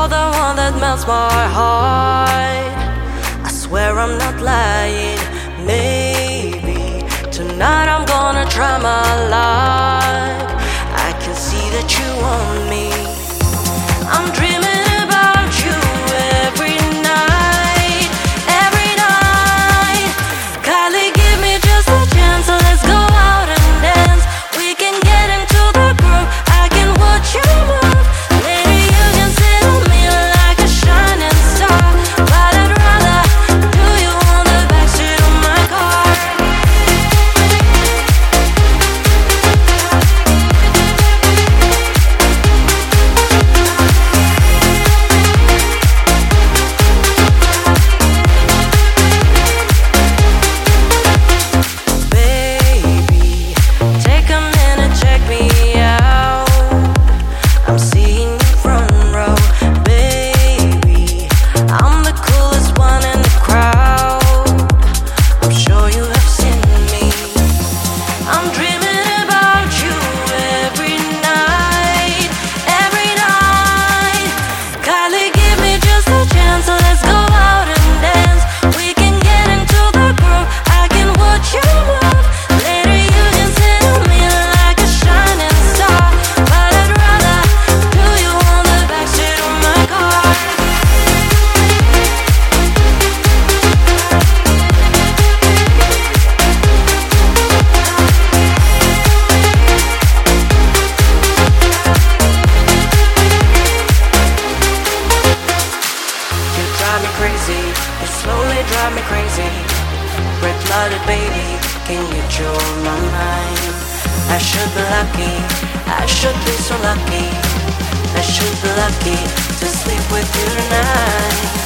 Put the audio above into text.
You're the one that melts my heart. I swear I'm not lying. hazy. It slowly drive me crazy. Red-blooded baby, can you draw my mind? I should be lucky, I should be so lucky. I should be lucky to sleep with you tonight.